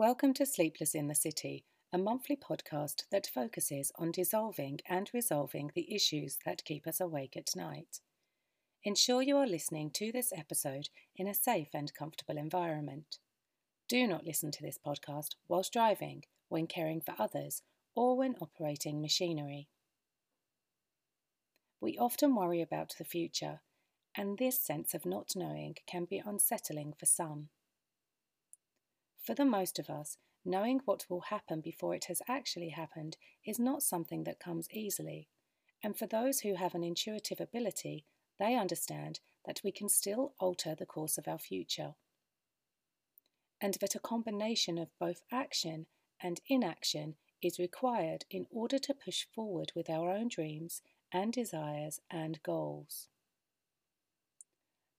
Welcome to Sleepless in the City, a monthly podcast that focuses on dissolving and resolving the issues that keep us awake at night. Ensure you are listening to this episode in a safe and comfortable environment. Do not listen to this podcast whilst driving, when caring for others, or when operating machinery. We often worry about the future, and this sense of not knowing can be unsettling for some. For the most of us, knowing what will happen before it has actually happened is not something that comes easily. And for those who have an intuitive ability, they understand that we can still alter the course of our future. And that a combination of both action and inaction is required in order to push forward with our own dreams and desires and goals.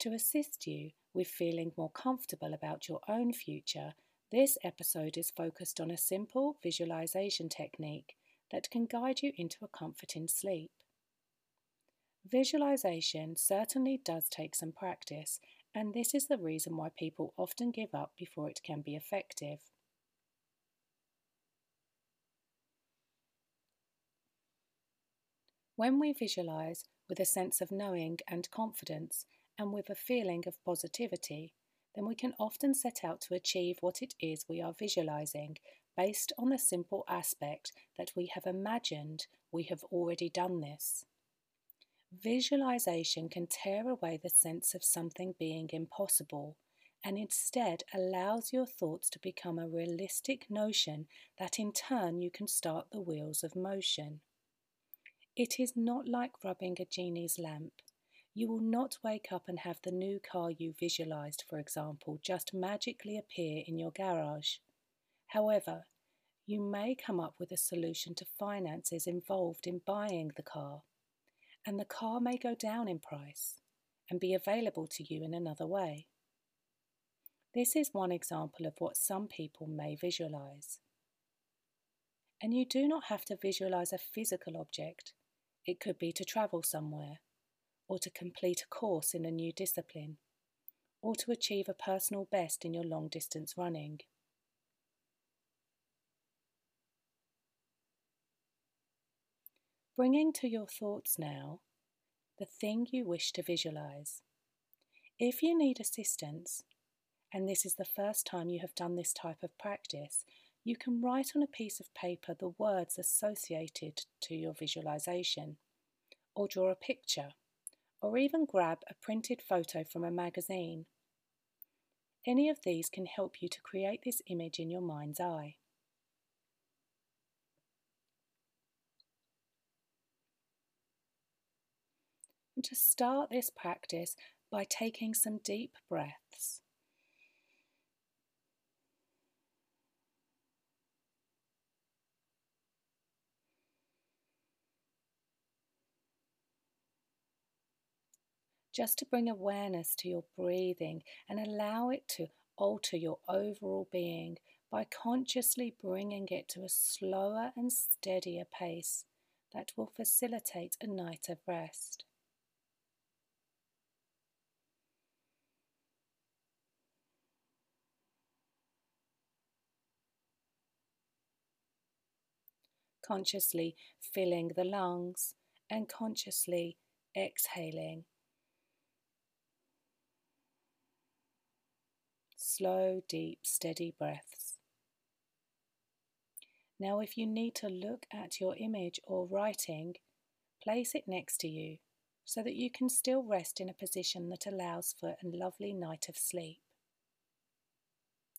To assist you with feeling more comfortable about your own future this episode is focused on a simple visualization technique that can guide you into a comforting sleep. Visualization certainly does take some practice, and this is the reason why people often give up before it can be effective. When we visualize with a sense of knowing and confidence, and with a feeling of positivity, then we can often set out to achieve what it is we are visualizing based on the simple aspect that we have imagined we have already done this. Visualization can tear away the sense of something being impossible and instead allows your thoughts to become a realistic notion that in turn you can start the wheels of motion. It is not like rubbing a genie's lamp. You will not wake up and have the new car you visualized, for example, just magically appear in your garage. However, you may come up with a solution to finances involved in buying the car, and the car may go down in price and be available to you in another way. This is one example of what some people may visualize. And you do not have to visualize a physical object, it could be to travel somewhere or to complete a course in a new discipline, or to achieve a personal best in your long distance running. Bringing to your thoughts now the thing you wish to visualize. If you need assistance, and this is the first time you have done this type of practice, you can write on a piece of paper the words associated to your visualization, or draw a picture or even grab a printed photo from a magazine. Any of these can help you to create this image in your mind's eye. And to start this practice by taking some deep breaths. Just to bring awareness to your breathing and allow it to alter your overall being by consciously bringing it to a slower and steadier pace that will facilitate a night of rest. Consciously filling the lungs and consciously exhaling slow, deep, steady breaths. Now, if you need to look at your image or writing, place it next to you so that you can still rest in a position that allows for a lovely night of sleep.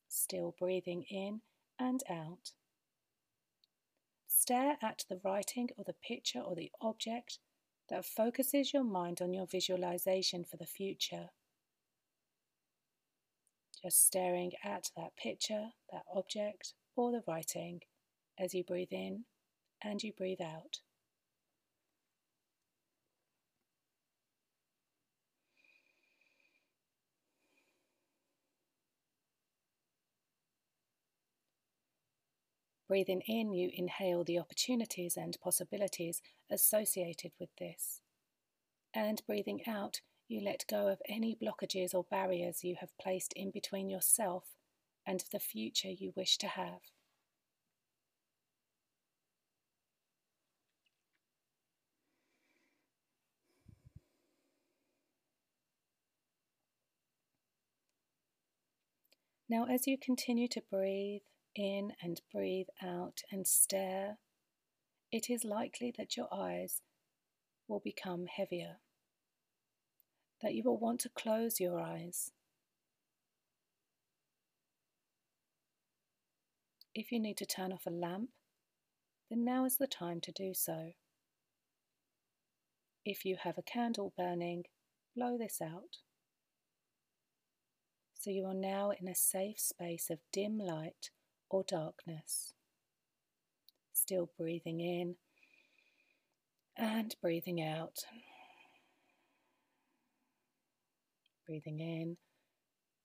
Still breathing in and out. Stare at the writing or the picture or the object that focuses your mind on your visualization for the future just staring at that picture, that object, or the writing as you breathe in and you breathe out. Breathing in, you inhale the opportunities and possibilities associated with this. And breathing out, you let go of any blockages or barriers you have placed in between yourself and the future you wish to have. Now, as you continue to breathe in and breathe out and stare, it is likely that your eyes will become heavier, that you will want to close your eyes. If you need to turn off a lamp, then now is the time to do so. If you have a candle burning, blow this out. So you are now in a safe space of dim light or darkness. Still breathing in and breathing out. Breathing in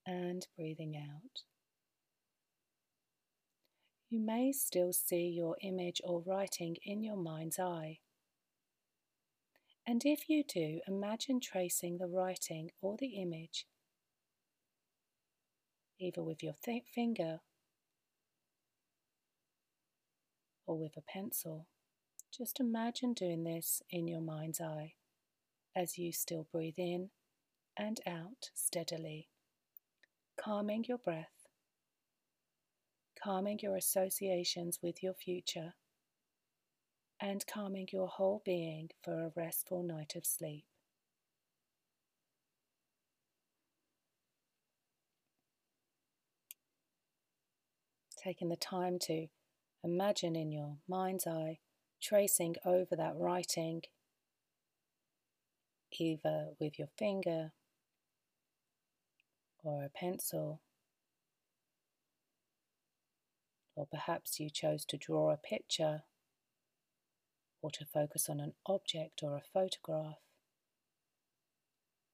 and breathing out. You may still see your image or writing in your mind's eye. And if you do, imagine tracing the writing or the image either with your finger or with a pencil. Just imagine doing this in your mind's eye as you still breathe in and out steadily, calming your breath, calming your associations with your future, and calming your whole being for a restful night of sleep. taking the time to imagine in your mind's eye, tracing over that writing, either with your finger or a pencil, or perhaps you chose to draw a picture or to focus on an object or a photograph.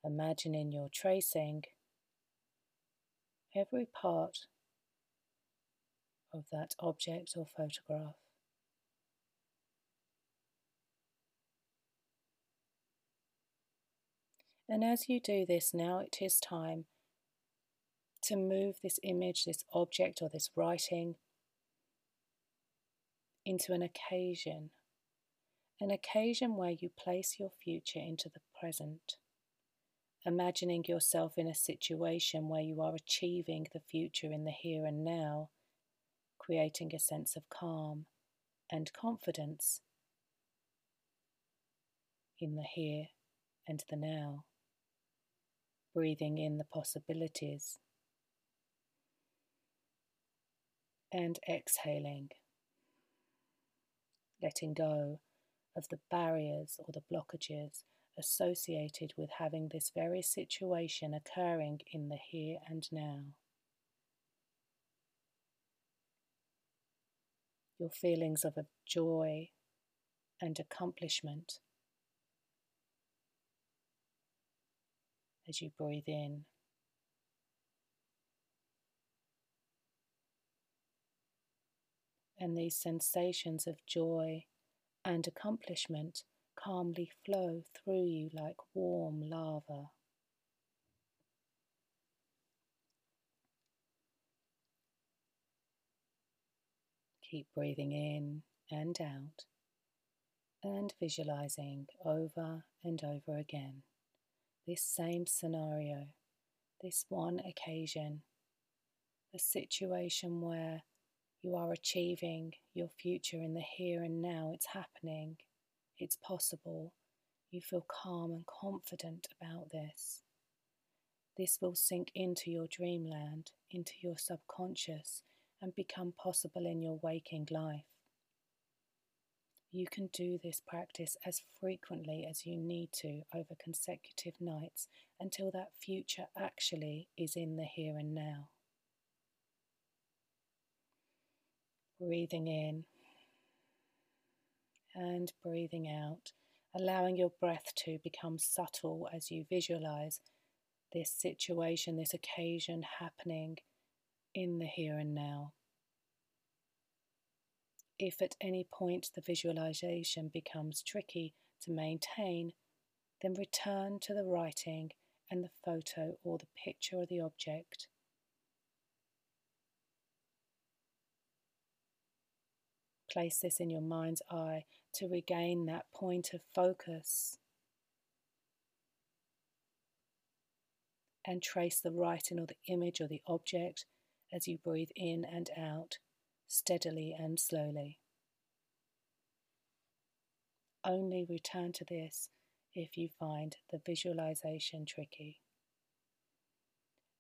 Imagine in your tracing every part of that object or photograph. And as you do this, now it is time to move this image, this object, or this writing into an occasion. An occasion where you place your future into the present. Imagining yourself in a situation where you are achieving the future in the here and now creating a sense of calm and confidence in the here and the now, breathing in the possibilities and exhaling, letting go of the barriers or the blockages associated with having this very situation occurring in the here and now. your feelings of joy and accomplishment as you breathe in. And these sensations of joy and accomplishment calmly flow through you like warm lava. Keep breathing in and out and visualizing over and over again this same scenario, this one occasion, a situation where you are achieving your future in the here and now. It's happening, it's possible. You feel calm and confident about this. This will sink into your dreamland, into your subconscious, and become possible in your waking life. You can do this practice as frequently as you need to over consecutive nights until that future actually is in the here and now. Breathing in and breathing out, allowing your breath to become subtle as you visualize this situation, this occasion happening in the here and now. If at any point the visualization becomes tricky to maintain, then return to the writing and the photo or the picture of the object. Place this in your mind's eye to regain that point of focus. And trace the writing or the image or the object as you breathe in and out, steadily and slowly. Only return to this if you find the visualization tricky.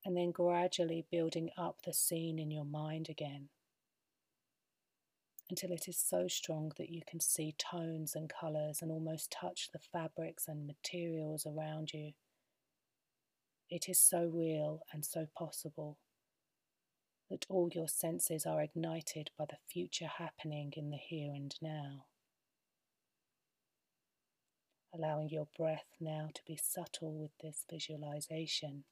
And then gradually building up the scene in your mind again until it is so strong that you can see tones and colours and almost touch the fabrics and materials around you. It is so real and so possible that all your senses are ignited by the future happening in the here and now. Allowing your breath now to be subtle with this visualization.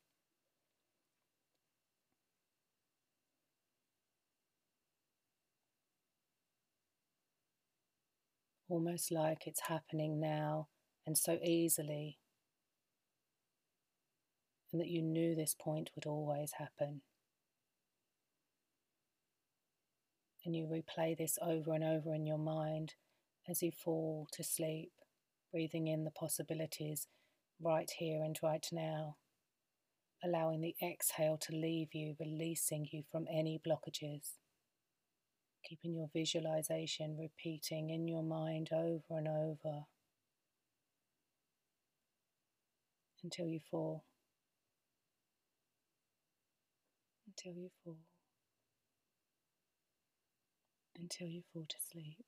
Almost like it's happening now and so easily, and that you knew this point would always happen. And you replay this over and over in your mind as you fall to sleep, breathing in the possibilities right here and right now, allowing the exhale to leave you, releasing you from any blockages keeping your visualization repeating in your mind over and over until you fall. Until you fall. Until you fall to sleep.